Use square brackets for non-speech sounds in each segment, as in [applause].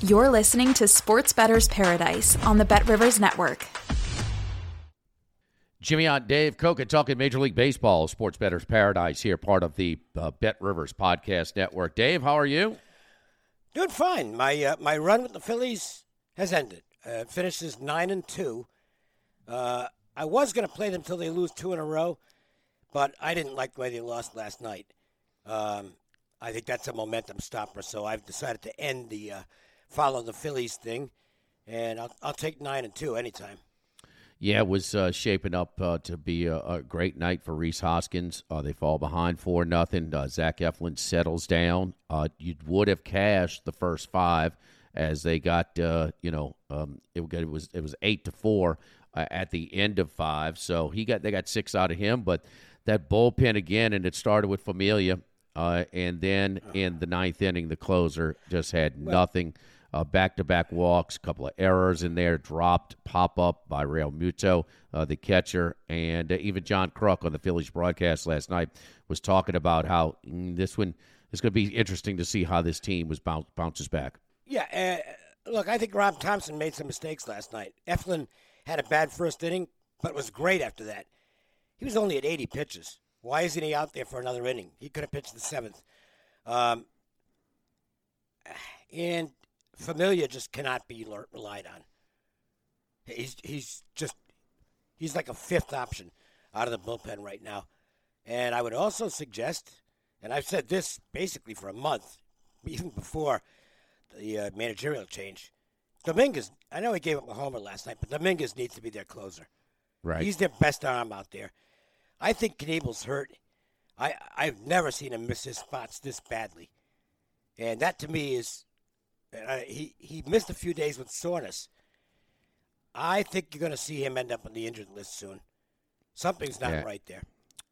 You're listening to Sports Bettor's Paradise on the Bet Rivers Network. Jimmy on Dave Cokin talking Major League Baseball, Sports Bettor's Paradise here, part of the uh, Bet Rivers Podcast Network. Dave, how are you? Doing fine. My uh, my run with the Phillies has ended. Uh, finishes nine and two. Uh, I was going to play them until they lose two in a row, but I didn't like the way they lost last night. Um, I think that's a momentum stopper, so I've decided to end the uh, follow the Phillies thing, and I'll I'll take nine and two anytime. Yeah, it was uh, shaping up uh, to be a, a, great night for Rhys Hoskins. Uh, they fall behind four nothing. Uh, Zach Eflin settles down. Uh, you would have cashed the first five as they got uh, you know um, it, it, was it was eight to four at the end of five. So he got they got six out of him, but that bullpen again, and it started with Familia, and then in the ninth inning, the closer just had nothing back to back walks, a couple of errors in there, dropped pop up by Realmuto, uh, the catcher, and uh, even John Kruk on the Phillies broadcast last night was talking about how mm, this one is going to be interesting to see how this team was bounce, bounces back. Yeah, uh, look, I think Rob Thomson made some mistakes last night. Eflin had a bad first inning, but was great after that. He was only at 80 pitches. Why isn't he out there for another inning? He could have pitched the seventh. Um, and Familia just cannot be relied on. He's he's just he's like a fifth option out of the bullpen right now. And I would also suggest, and I've said this basically for a month, even before the uh, managerial change. Dominguez, I know he gave up a homer last night, but Dominguez needs to be their closer. Right. He's their best arm out there. I think Knebel's hurt. I I've never seen him miss his spots this badly, and that to me is uh, he he missed a few days with soreness. I think you're going to see him end up on the injured list soon. Something's not Yeah. right there.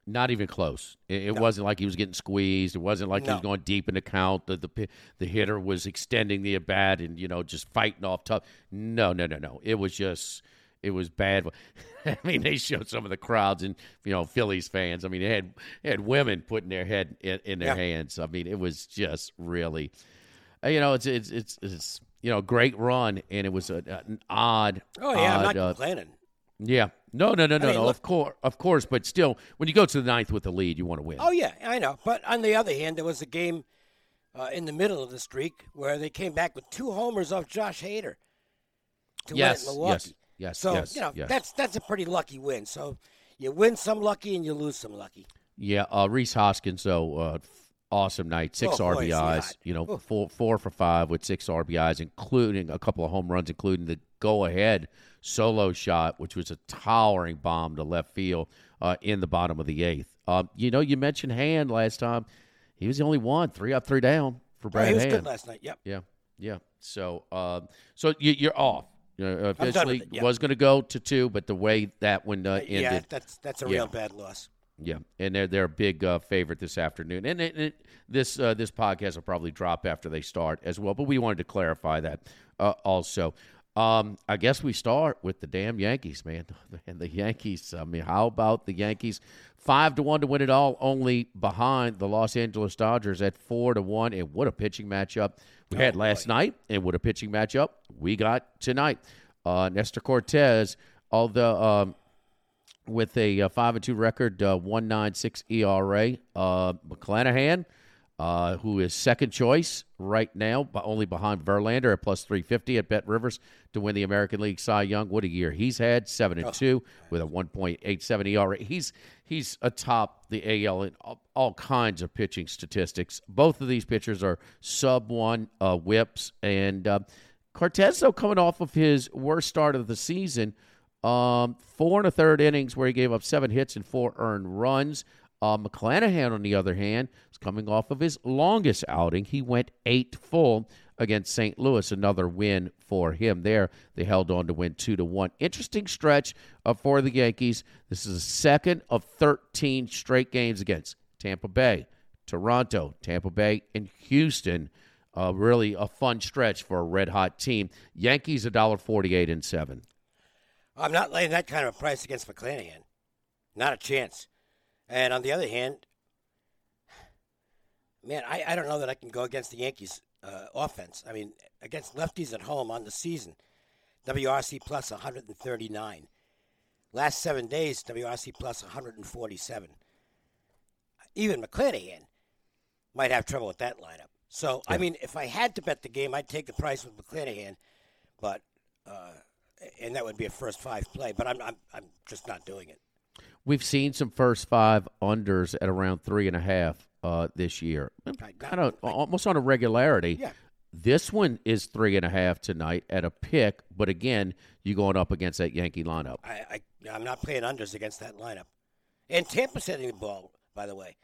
Not even close. It, it No. wasn't like he was getting squeezed. It wasn't like he was going deep in the count. The, the the hitter was extending the at bat and you know just fighting off tough. No, no, no, no. It was just it was bad. [laughs] I mean, they showed some of the crowds and you know Phillies fans. I mean, they had they had women putting their head in, in their Yeah. hands. I mean, it was just really, you know, it's it's it's, it's you know great run and it was a, an odd. Oh yeah, I'm not uh, complaining. yeah. No, no, no, no, mean, no. look- of course, of course, but still, when you go to the ninth with the lead, you want to win. Oh yeah, I know. But on the other hand, there was a game uh, in the middle of the streak where they came back with two homers off Josh Hader to Yes, win at Milwaukee. yes, yes, So yes, you know yes. that's that's a pretty lucky win. So you win some lucky and you lose some lucky. Yeah, uh, Rhys Hoskins, though, uh, awesome night, six Oh, boy, RBIs. hot. You know, four four for five with six RBIs, including a couple of home runs, including the go ahead solo shot, which was a towering bomb to left field uh, in the bottom of the eighth. Um, you know, you mentioned Hand last time. He was the only one, three up, three down for Oh, Brad he was Hand. good last night. Yep. Yeah, yeah. So, um, so you, you're off. You know, officially it, yeah. was going to go to two, but the way that one uh, ended, yeah, that's that's a Yeah. real bad loss. Yeah, and they're they're a big uh, favorite this afternoon, and it, it, this uh, this podcast will probably drop after they start as well. But we wanted to clarify that uh, also. Um, I guess we start with the damn Yankees, man, [laughs] and the Yankees. I mean, how about the Yankees? Five to one to win it all, only behind the Los Angeles Dodgers at four to one. And what a pitching matchup we had last night, and what a pitching matchup we got tonight. Uh, Nestor Cortes, although. Um, with a uh, five and two record, uh, one nine six ERA. Uh, McClanahan, uh, who is second choice right now, but only behind Verlander at plus 350 at Bet Rivers to win the American League Cy Young. What a year he's had, seven and two with a 1.87 ERA. He's he's atop the AL in all, all kinds of pitching statistics. Both of these pitchers are sub one uh, WHIPs, and uh, Cortes though coming off of his worst start of the season. Um, four and a third innings where he gave up seven hits and four earned runs. Uh, McClanahan, on the other hand, is coming off of his longest outing. He went eight full against St. Louis, another win for him there. They held on to win two to one. Interesting stretch uh, for the Yankees. This is the second of 13 straight games against Tampa Bay, Toronto, Tampa Bay, and Houston. Uh, really a fun stretch for a red hot team. Yankees a dollar forty-eight and seven. I'm not laying that kind of a price against McClanahan. Not a chance. And on the other hand, man, I, I don't know that I can go against the Yankees uh, offense. I mean, against lefties at home on the season, WRC plus 139. Last seven days, WRC plus 147. Even McClanahan might have trouble with that lineup. So, yeah. I mean, if I had to bet the game, I'd take the price with McClanahan, but uh, and that would be a first five play. But I'm I'm, I'm just not doing it. We've seen some first five unders at around three and a half uh, this year, kind of almost on a regularity. Yeah. This one is three and a half tonight at a pick, but again, you're going up against that Yankee lineup. I, I am not playing unders against that lineup. And Tampa setting the ball, by the way.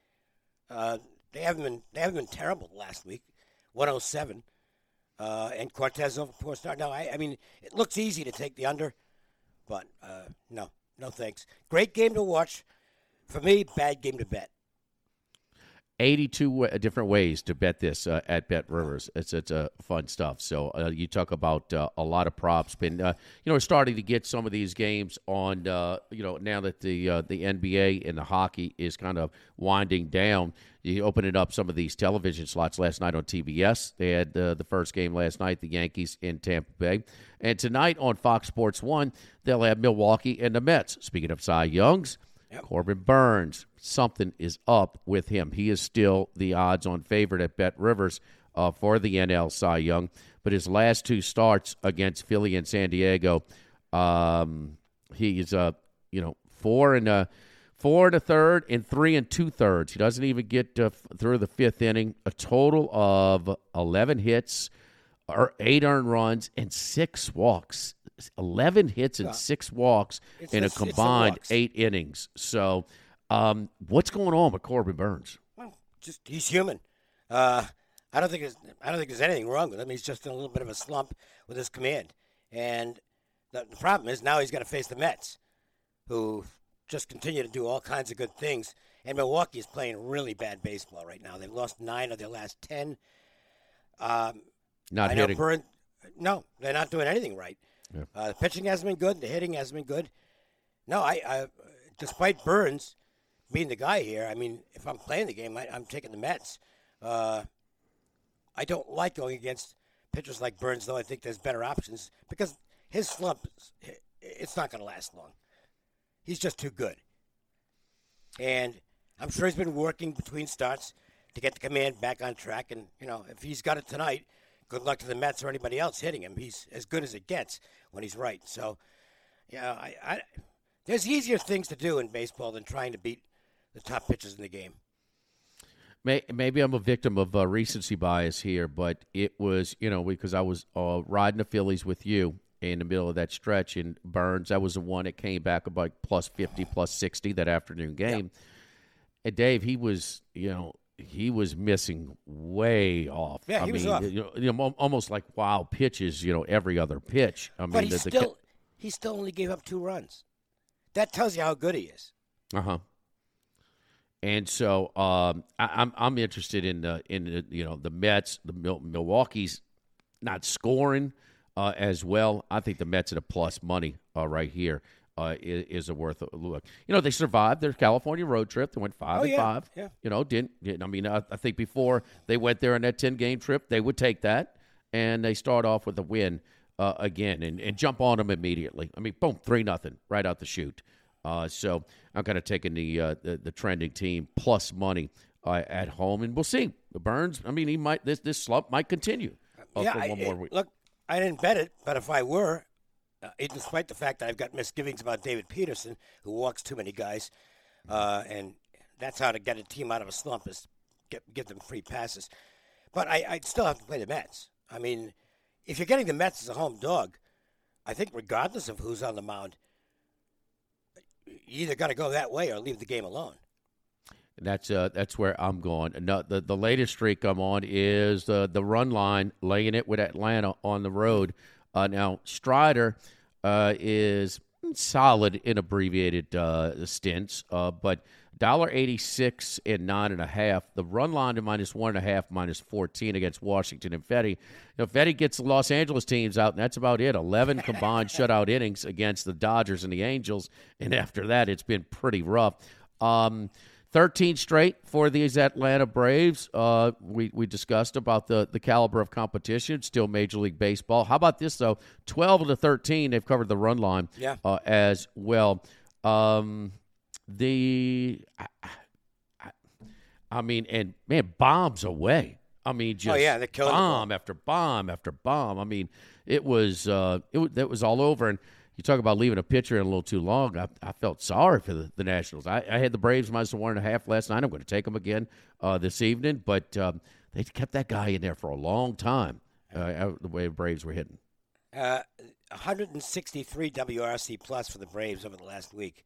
Uh, they haven't been they haven't been terrible last week. 107. Uh, and Cortes, over four star. No, I, I mean it looks easy to take the under, but uh, no, no thanks. Great game to watch. For me, bad game to bet. 82 different ways to bet this uh, at Bet Rivers. It's it's uh, fun stuff. So uh, you talk about uh, a lot of props. Been uh, you know starting to get some of these games on. Uh, you know now that the the NBA and the hockey is kind of winding down. You open it up some of these television slots last night on TBS. They had the first game last night, the Yankees in Tampa Bay, and tonight on Fox Sports One they'll have Milwaukee and the Mets. Speaking of Cy Youngs. Yep. Corbin Burnes, something is up with him. He is still the odds on favorite at Bet Rivers uh, for the NL Cy Young. But his last two starts against Philly and San Diego, um, he's uh, you know four and a four and a third and three and two thirds. He doesn't even get to, through the fifth inning. A total of eleven hits, or eight earned runs, and six walks. 11 hits and six walks it's in a, a combined eight innings. So, um, what's going on with Corbin Burnes? Well, just he's human. Uh, I don't think I don't think there's anything wrong with him. He's just in a little bit of a slump with his command, and the, the problem is now he's got to face the Mets, who just continue to do all kinds of good things. And Milwaukee is playing really bad baseball right now. They've lost nine of their last ten. Um, not I hitting. Burn, no, they're not doing anything right. Yeah. Uh, the pitching hasn't been good. The hitting hasn't been good. No, I, I, despite Burnes being the guy here, I mean, if I'm playing the game, I, am taking the Mets. Uh, I don't like going against pitchers like Burnes, though. I think there's better options because his slump, it's not going to last long. He's just too good. And I'm sure he's been working between starts to get the command back on track. And, you know, if he's got it tonight, good luck to the Mets or anybody else hitting him. He's as good as it gets when he's right. So, yeah, I, I, there's easier things to do in baseball than trying to beat the top pitchers in the game. Maybe I'm a victim of uh, recency bias here, but it was, you know, because I was uh, riding the Phillies with you in the middle of that stretch in Burnes, That was the one that came back about plus 50, plus 60 that afternoon game. Yep. And Dave, he was, you know, he was missing way off. Yeah, I he mean, was off. You know, almost like wild pitches. You know, every other pitch. I mean, but he the, still the, he still only gave up two runs. That tells you how good he is. Uh huh. And so um, I, am I'm, I'm interested in the in the, you know the Mets, the Milwaukee's not scoring uh, as well. I think the Mets at a plus money uh, right here uh, is, is, a worth a look. You know, they survived their California road trip. They went five oh, and yeah, five. Yeah. You know, didn't, didn't I mean, I, I, think before they went there on that ten game trip, they would take that, and they start off with a win uh, again and, and jump on them immediately. I mean, boom, three nothing right out the chute. Uh, so I'm kind of taking the, uh, the, the trending team plus money uh, at home, and we'll see. Burnes, I mean, he might this this slump might continue uh, yeah, for I, more it- week. look, I didn't bet it, but if I were, uh, despite the fact that I've got misgivings about David Peterson, who walks too many guys, uh, and that's how to get a team out of a slump is get, give them free passes. But I, I'd still have to play the Mets. I mean, if you're getting the Mets as a home dog, I think regardless of who's on the mound, you either got to go that way or leave the game alone. That's uh, that's where I'm going. No, the the latest streak I'm on is the the run line, laying it with Atlanta on the road. Uh, now Strider uh, is solid in abbreviated uh, stints, uh, but dollar eighty six and nine and a half. The run line to minus one and a half, minus fourteen against Washington and Fedde. You know, Fedde gets the Los Angeles teams out, and that's about it. Eleven [laughs] combined shutout innings against the Dodgers and the Angels, and after that, it's been pretty rough. Um, 13 straight for these Atlanta Braves. Uh, we, we discussed about the, the caliber of competition, still Major League Baseball. How about this, though? 12 to 13, they've covered the run line Yeah. uh, as well. Um, the, I, I, I mean, and man, bombs away. I mean, just Oh, yeah, they're killing the ball. bomb after bomb after bomb. I mean, it was uh, it that was all over. And you talk about leaving a pitcher in a little too long. I, I felt sorry for the, the Nationals. I, I had the Braves minus one and a half last night. I'm going to take them again uh, this evening, but um, they kept that guy in there for a long time. Uh, the way the Braves were hitting. Uh, 163 WRC plus for the Braves over the last week.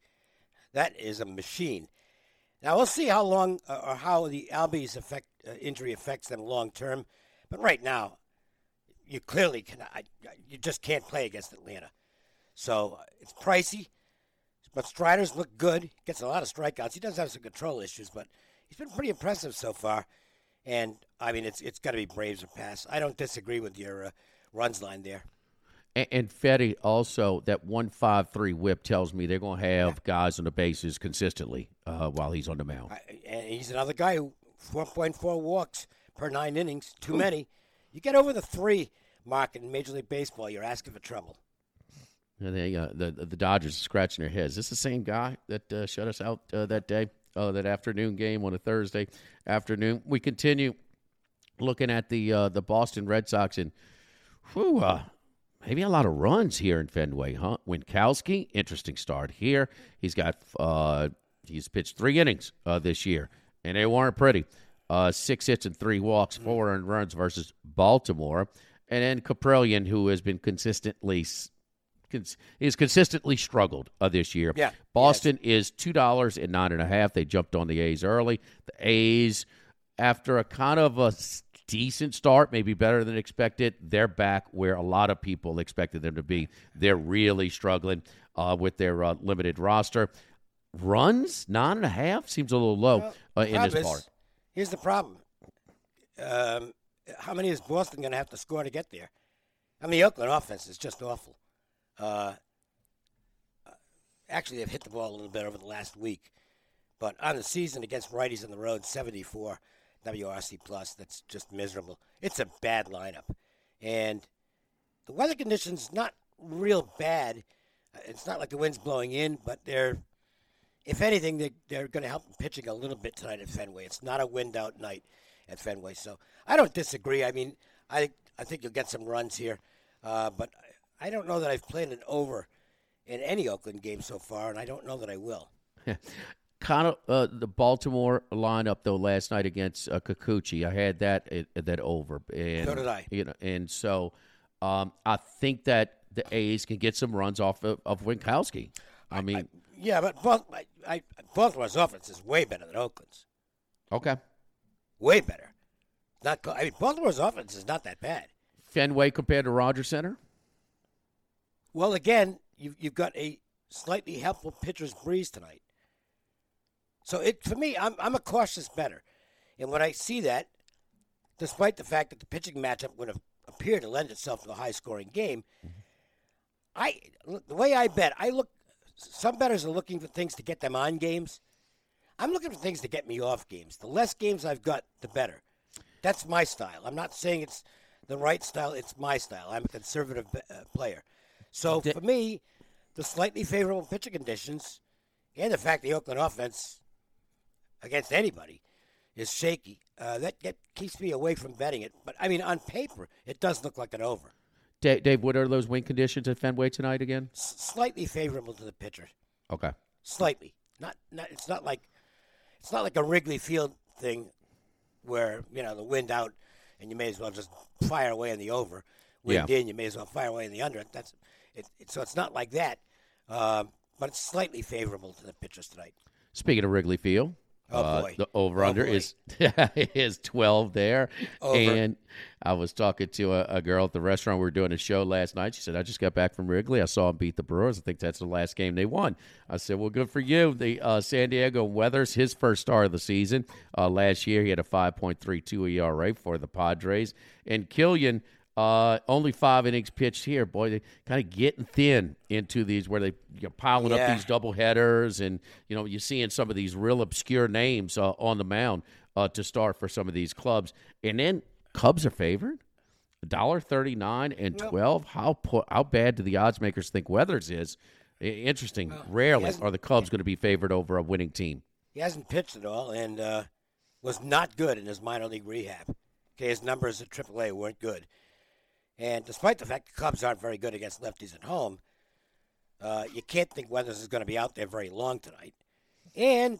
That is a machine. Now we'll see how long uh, or how the Albies effect uh, injury affects them long term. But right now, you clearly. I- You just can't play against Atlanta. So uh, it's pricey. But Strider's look good. Gets a lot of strikeouts. He does have some control issues, but he's been pretty impressive so far. And I mean, it's it's got to be Braves or pass. I don't disagree with your uh, runs line there. And, and Fedde also that one five three whip tells me they're going to have guys on the bases consistently uh, while he's on the mound. I, and he's another guy who 4.4 walks per nine innings, too many. You get over the three mark in Major League Baseball, you're asking for trouble. They, uh, the the Dodgers scratching their heads. Is this the same guy that uh, shut us out uh, that day, uh, that afternoon game on a Thursday afternoon? We continue looking at the uh, the Boston Red Sox and whew, uh, maybe a lot of runs here in Fenway, huh? Winckowski, interesting start here. He's got he's pitched three innings this year, and they weren't pretty. Six hits and three walks, four earned runs versus Baltimore, and then Kaprielian, who has been consistently s- cons- he's consistently struggled uh, this year. Yeah, Boston is two dollars and nine and a half. They jumped on the A's early. The A's, after a kind of a decent start, maybe better than expected, they're back where a lot of people expected them to be. They're really struggling uh, with their uh, limited roster. Runs nine and a half seems a little low uh, in this is- part. Here's the problem. Um, how many is Boston going to have to score to get there? I mean, the Oakland offense is just awful. Uh, actually, they've hit the ball a little bit over the last week. But on the season against righties on the road, 74 WRC plus. That's just miserable. It's a bad lineup, and the weather conditions not real bad. Uh, It's not like the wind's blowing in, but they're, if anything, they, they're going to help pitching a little bit tonight at Fenway. It's not a wind out night at Fenway, so I don't disagree. I mean, I I think you'll get some runs here, uh, but I don't know that I've played an over in any Oakland game so far, and I don't know that I will. [laughs] kind of uh, the Baltimore lineup though last night against uh, Kikuchi. I had that uh, that over, and So did I. You know, and so um, I think that the A's can get some runs off of, of Winckowski. I mean, Yeah, but I, I, Baltimore's offense is way better than Oakland's. okay, Way better. Not. I mean, Baltimore's offense is not that bad. Fenway compared to Rogers Center. Well, again, you've, you've got a slightly helpful pitcher's breeze tonight. So it for me, I'm, I'm a cautious better. And when I see that, despite the fact that the pitching matchup would have appeared to lend itself to a high scoring game, I the way I bet, I look. Some bettors are looking for things to get them on games. I'm looking for things to get me off games. The less games I've got, the better. That's my style. I'm not saying it's the right style. It's my style. I'm a conservative uh, player. So for me, the slightly favorable pitching conditions and the fact the Oakland offense against anybody is shaky. Uh, that, that keeps me away from betting it. But I mean, on paper, it does look like an over. Dave, Dave what are those wind conditions at Fenway tonight again? S- slightly favorable to the pitcher. Okay. Slightly. Not, not. It's not like it's not like a Wrigley Field thing where you know the wind out and you may as well just fire away in the over. Wind Yeah. in, you may as well fire away in the under. That's it. it so it's not like that, um, but it's slightly favorable to the pitchers tonight. Speaking of Wrigley Field, Oh, uh, boy. the over Oh, under boy. is [laughs] is twelve there. Over. And I was talking to a, a girl at the restaurant. We were doing a show last night. She said, "I just got back from Wrigley. I saw them beat the Brewers. I think that's the last game they won." I said, "Well, good for you." The uh, San Diego Weathers, his first start of the season uh, last year, he had a five point three two ERA for the Padres, and Kilian. Uh, only five innings pitched here. Boy, they kind of getting thin into these where they you're piling up these double headers, and you know you're seeing some of these real obscure names uh, on the mound uh, to start for some of these clubs. And then Cubs are favored, dollar thirty nine and twelve. How po- how bad do the odds makers think Weathers is? Interesting. Rarely are the Cubs going to be favored over a winning team. He hasn't pitched at all and uh, was not good in his minor league rehab. Okay, his numbers at AAA weren't good. And despite the fact the Cubs aren't very good against lefties at home, uh, you can't think Weathers is going to be out there very long tonight. And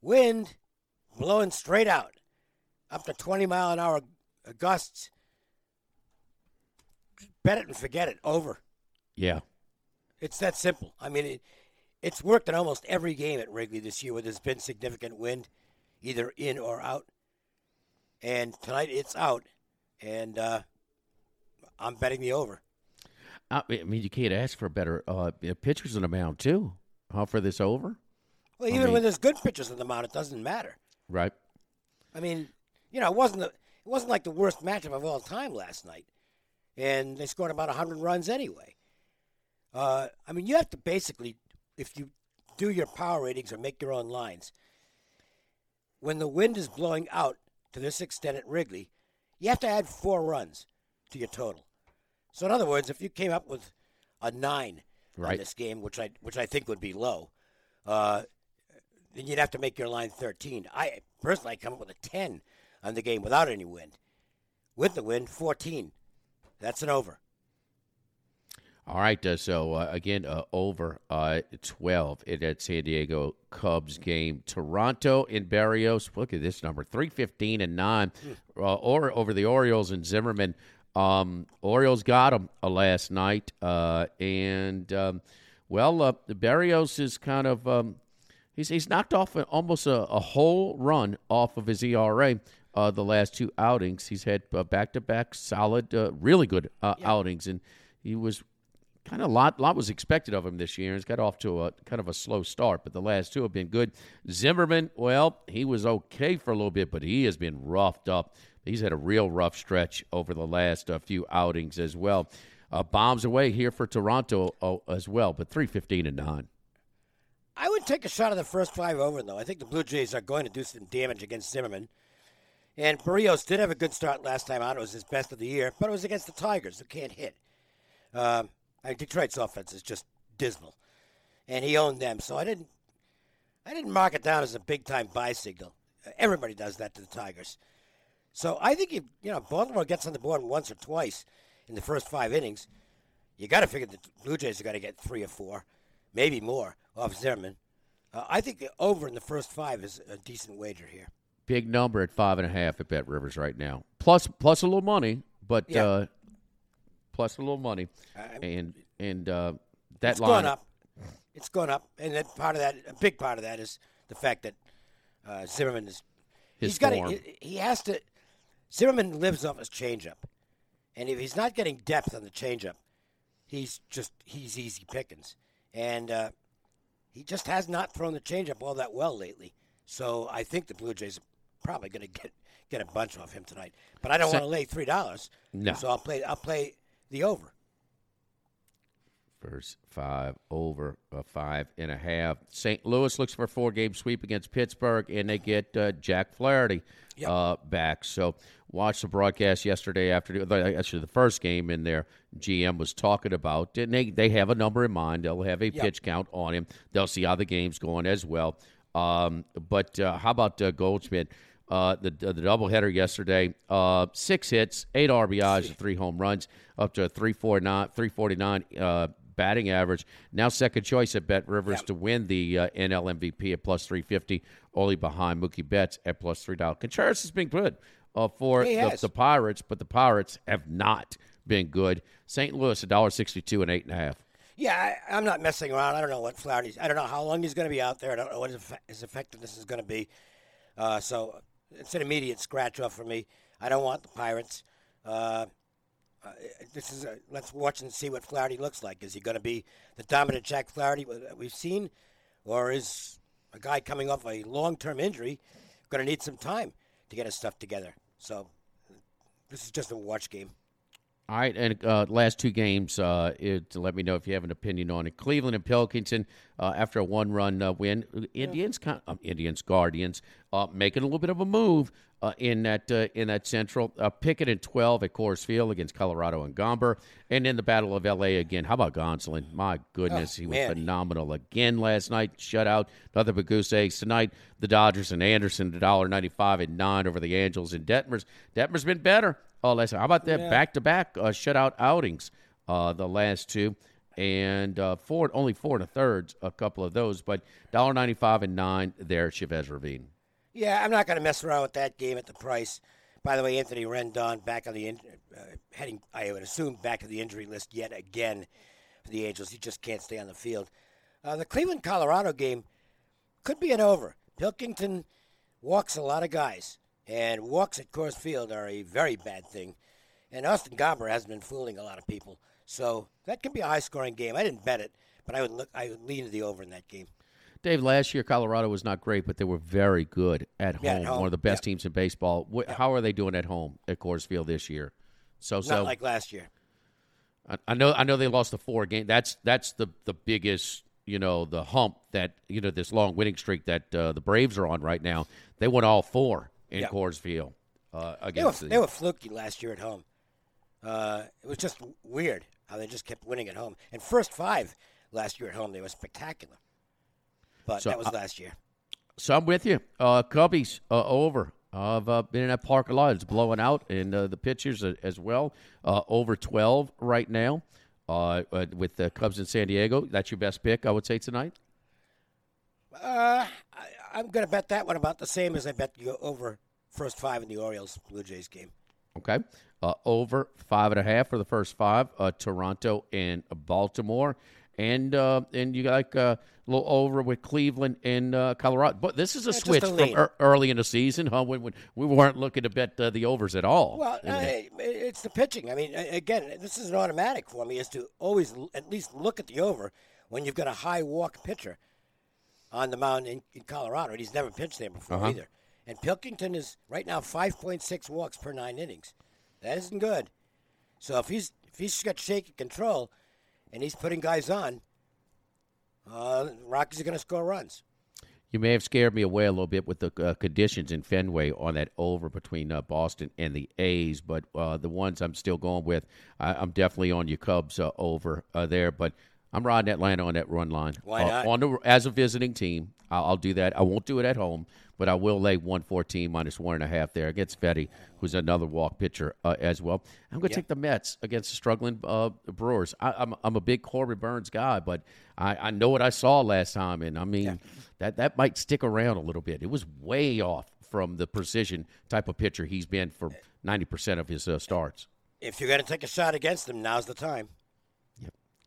wind blowing straight out, up to 20 mile an hour gusts. Bet it and forget it. Over. Yeah. It's that simple. I mean, it, it's worked in almost every game at Wrigley this year where there's been significant wind, either in or out. And tonight it's out, and uh, I'm betting the over. I I mean, you can't ask for a better uh, pitchers on the mound too. Huh, for this over, Well, I even mean- when there's good pitchers on the mound, it doesn't matter. right? I mean, you know, it wasn't the, it wasn't like the worst matchup of all time last night, and they scored about hundred runs anyway. Uh, I mean, you have to basically, if you do your power ratings or make your own lines, when the wind is blowing out to this extent at Wrigley, you have to add four runs to your total. So, in other words, if you came up with a nine on Right. this game, which I which I think would be low, uh, then you'd have to make your line 13. I personally come up with a 10 on the game without any wind. With the wind, 14. That's an over. All right, uh, so uh, again, uh, over uh, 12 in that San Diego Cubs game. Toronto in Berrios, look at this number 315 and 9. Uh, or over the Orioles and Zimmermann. Um, Orioles got him uh, last night. Uh, and, um, well, uh, Berrios is kind of. Um, He's, he's knocked off an, almost a, a whole run off of his ERA uh, the last two outings. He's had back to back solid, uh, really good uh, outings, and he was kind of a lot lot was expected of him this year. He's got off to a kind of a slow start, but the last two have been good. Zimmermann, well, he was okay for a little bit, but he has been roughed up. He's had a real rough stretch over the last uh, few outings as well. Uh, bombs away here for Toronto uh, as well, but three fifteen and nine. I would take a shot of the first five over, though. I think the Blue Jays are going to do some damage against Zimmermann. And Berrios did have a good start last time out. It was his best of the year, but it was against the Tigers, who can't hit. Um, I Detroit's offense is just dismal, and he owned them. So I didn't, I didn't mark it down as a big time buy signal. Everybody does that to the Tigers. So I think if you know Baltimore gets on the board once or twice in the first five innings, you got to figure the Blue Jays are going to get three or four, maybe more off Zimmermann. Uh, I think the over in the first five is a decent wager here. big number at five and a half at Bet Rivers right now. Plus, plus a little money, but Yeah. uh, plus a little money, I- and and uh, that it's line gone up. It's gone up, and that part of that, a big part of that, is the fact that uh, Zimmerman is. His he's got. He, he has to. Zimmermann lives off his changeup, and if he's not getting depth on the changeup, he's just he's easy pickings, and uh, he just has not thrown the changeup all that well lately. So I think the Blue Jays are probably going to get get a bunch off him tonight. But I don't Sa- want to lay three dollars. No. So I'll play. I'll play the over. First five over a five and a half. St. Louis looks for a four game sweep against Pittsburgh, and they get uh, Jack Flaherty Yep. uh, back. So watch the broadcast yesterday afternoon. Actually, the first game in there, GM was talking about, and they they have a number in mind. They'll have a Yep. pitch count on him. They'll see how the game's going as well. Um, but uh, how about uh, Goldschmidt? Uh, the the doubleheader yesterday, uh, six hits, eight RBIs, and three home runs, up to a 349, 349 uh, batting average. Now second choice at Bet Rivers to win the uh, NL MVP at plus 350, only behind Mookie Betts at plus three dollars. Contreras has been good uh, for the, the Pirates, but the Pirates have not been good. St. Louis, a dollar sixty-two and eight and a half. Yeah, I, I'm not messing around. I don't know what Flaherty's. I don't know how long he's going to be out there. I don't know what his, his effectiveness is going to be. Uh, so it's an immediate scratch off for me. I don't want the Pirates. Uh, uh, this is a, let's watch and see what Flaherty looks like. Is he going to be the dominant Jack Flaherty that we've seen, or is a guy coming off a long-term injury going to need some time to get his stuff together? So this is just a watch game. All right, and uh, last two games, uh, it, let me know if you have an opinion on it. Cleveland and Pilkington, uh, after a one-run uh, win, Indians, kind um, Indians, Guardians, uh, making a little bit of a move uh, in that uh, in that Central. Uh, Pickett and twelve at Coors Field against Colorado and Gomber, and in the Battle of L.A. again. How about Gonsolin? My goodness, Oh, he was man. phenomenal again last night. Shutout, nothing but goose eggs tonight. The Dodgers and Anderson, the dollar ninety-five and nine over the Angels and Detmers. Detmer's been better. Oh, last how about that back-to-back uh, shutout outings? Uh, the last two, and uh, four only four and a third, a couple of those, but dollar ninety-five and nine there, Chavez Ravine. Yeah, I'm not going to mess around with that game at the price. By the way, Anthony Rendon back on the in, uh, heading, I would assume, back of the injury list yet again for the Angels. He just can't stay on the field. Uh, the Cleveland Colorado game could be an over. Pilkington walks a lot of guys, and walks at Coors Field are a very bad thing. And Austin Gomber hasn't been fooling a lot of people, so that can be a high-scoring game. I didn't bet it, but I would look, I would lean to the over in that game. Dave, last year Colorado was not great, but they were very good at home. Yeah, at home. One of the best teams in baseball. How are they doing at home at Coors Field this year? So, so Not like last year. I, I know I know they lost the four game. That's that's the the biggest you know the hump that you know this long winning streak that uh, the Braves are on right now. They won all four in Yeah. Coors Field uh, They were, against the, they were fluky last year at home. Uh, it was just weird how they just kept winning at home. And first five last year at home, they were spectacular. But So, that was uh, last year. So I'm with you. Uh, Cubbies uh, over. I've uh, been in that park a lot. It's blowing out, and uh, the pitchers as well. Uh, over 12 right now uh, uh, with the Cubs in San Diego. That's your best pick, I would say, tonight. Uh, I, I'm going to bet that one about the same as I bet you over first five in the Orioles Blue Jays game. Okay. Uh, over five and a half for the first five. Uh, Toronto and Baltimore, and uh, and you like uh, a little over with Cleveland and uh, Colorado. But this is a just switch a from ear early in the season, huh? When, when we weren't looking to bet uh, the overs at all. Well, uh, it's the pitching. I mean, again, this is an automatic for me is to always l- at least look at the over when you've got a high walk pitcher on the mound in, in Colorado. And he's never pitched there before Uh-huh. either. And Pilkington is right now 5.6 walks per nine innings. That isn't good. So if he's if he's got shaky control and he's putting guys on, uh, Rockies are going to score runs. You may have scared me away a little bit with the uh, conditions in Fenway on that over between uh, Boston and the A's, but uh, the ones I'm still going with, I, I'm definitely on your Cubs uh, over uh, there. But I'm riding Atlanta on that run line. Why Uh, not? on the, as a visiting team, I'll, I'll do that. I won't do it at home, but I will lay 114 minus one and a half there against Fedde, who's another walk pitcher uh, as well. I'm going to take the Mets against the struggling uh, Brewers. I, I'm, I'm a big Corbin Burnes guy, but I, I know what I saw last time, and I mean that that might stick around a little bit. It was way off from the precision type of pitcher he's been for 90% of his uh, starts. If you're going to take a shot against him, now's the time.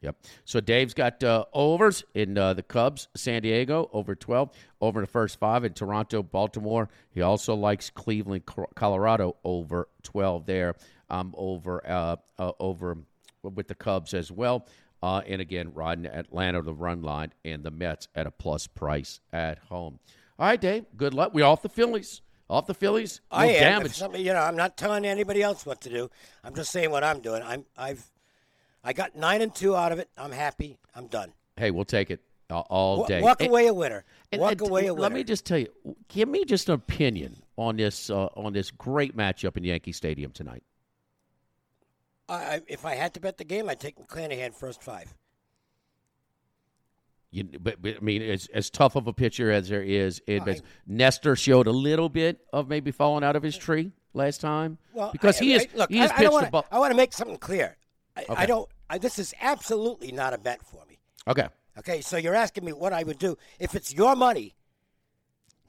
Yep. So Dave's got uh, overs in uh, the Cubs, San Diego, over 12, over the first five in Toronto, Baltimore. He also likes Cleveland, Colorado, over 12 there. I'm over uh, uh, over with the Cubs as well. Uh, and again, riding Atlanta, the run line, and the Mets at a plus price at home. All right, Dave. Good luck. We're off the Phillies. Off the Phillies. No I am. Damage. you know, I'm not telling anybody else what to do. I'm just saying what I'm doing. I'm, I've, I got nine and two out of it. I'm happy. I'm done. Hey, we'll take it all day. Walk And- away a winner. Walk and away a winner. Let me just tell you, give me just an opinion on this uh, on this great matchup in Yankee Stadium tonight. I, if I had to bet the game, I'd take McClanahan first five. You, but, but, I mean, as, as tough of a pitcher as there is, it. Nestor showed a little bit of maybe falling out of his tree last time. Well, because I, he is. I, look, he I, I, wanna, ball. I want to make something clear. I, okay. I don't. this is absolutely not a bet for me. Okay. Okay. So you're asking me what I would do if it's your money.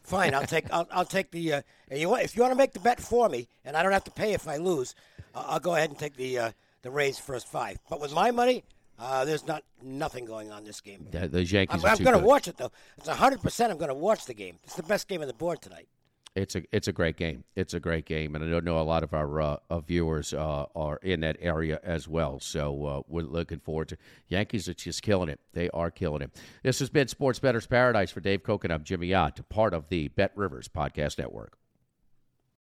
Fine, I'll take [laughs] I'll, I'll take the uh, you want, if you want to make the bet for me and I don't have to pay if I lose, I'll, I'll go ahead and take the uh, the Rays first five. But with my money, uh, there's not nothing going on this game. Yeah, the Yankees. I'm, I'm going to watch it though. It's 100. percent I'm going to watch the game. It's the best game on the board tonight. It's a it's a great game. It's a great game, and I know a lot of our uh, viewers uh, are in that area as well. So uh, we're looking forward to Yankees are just killing it. They are killing it. This has been Sports Bettor's Paradise for Dave and I'm Jimmy Ott, part of the Bet Rivers Podcast Network.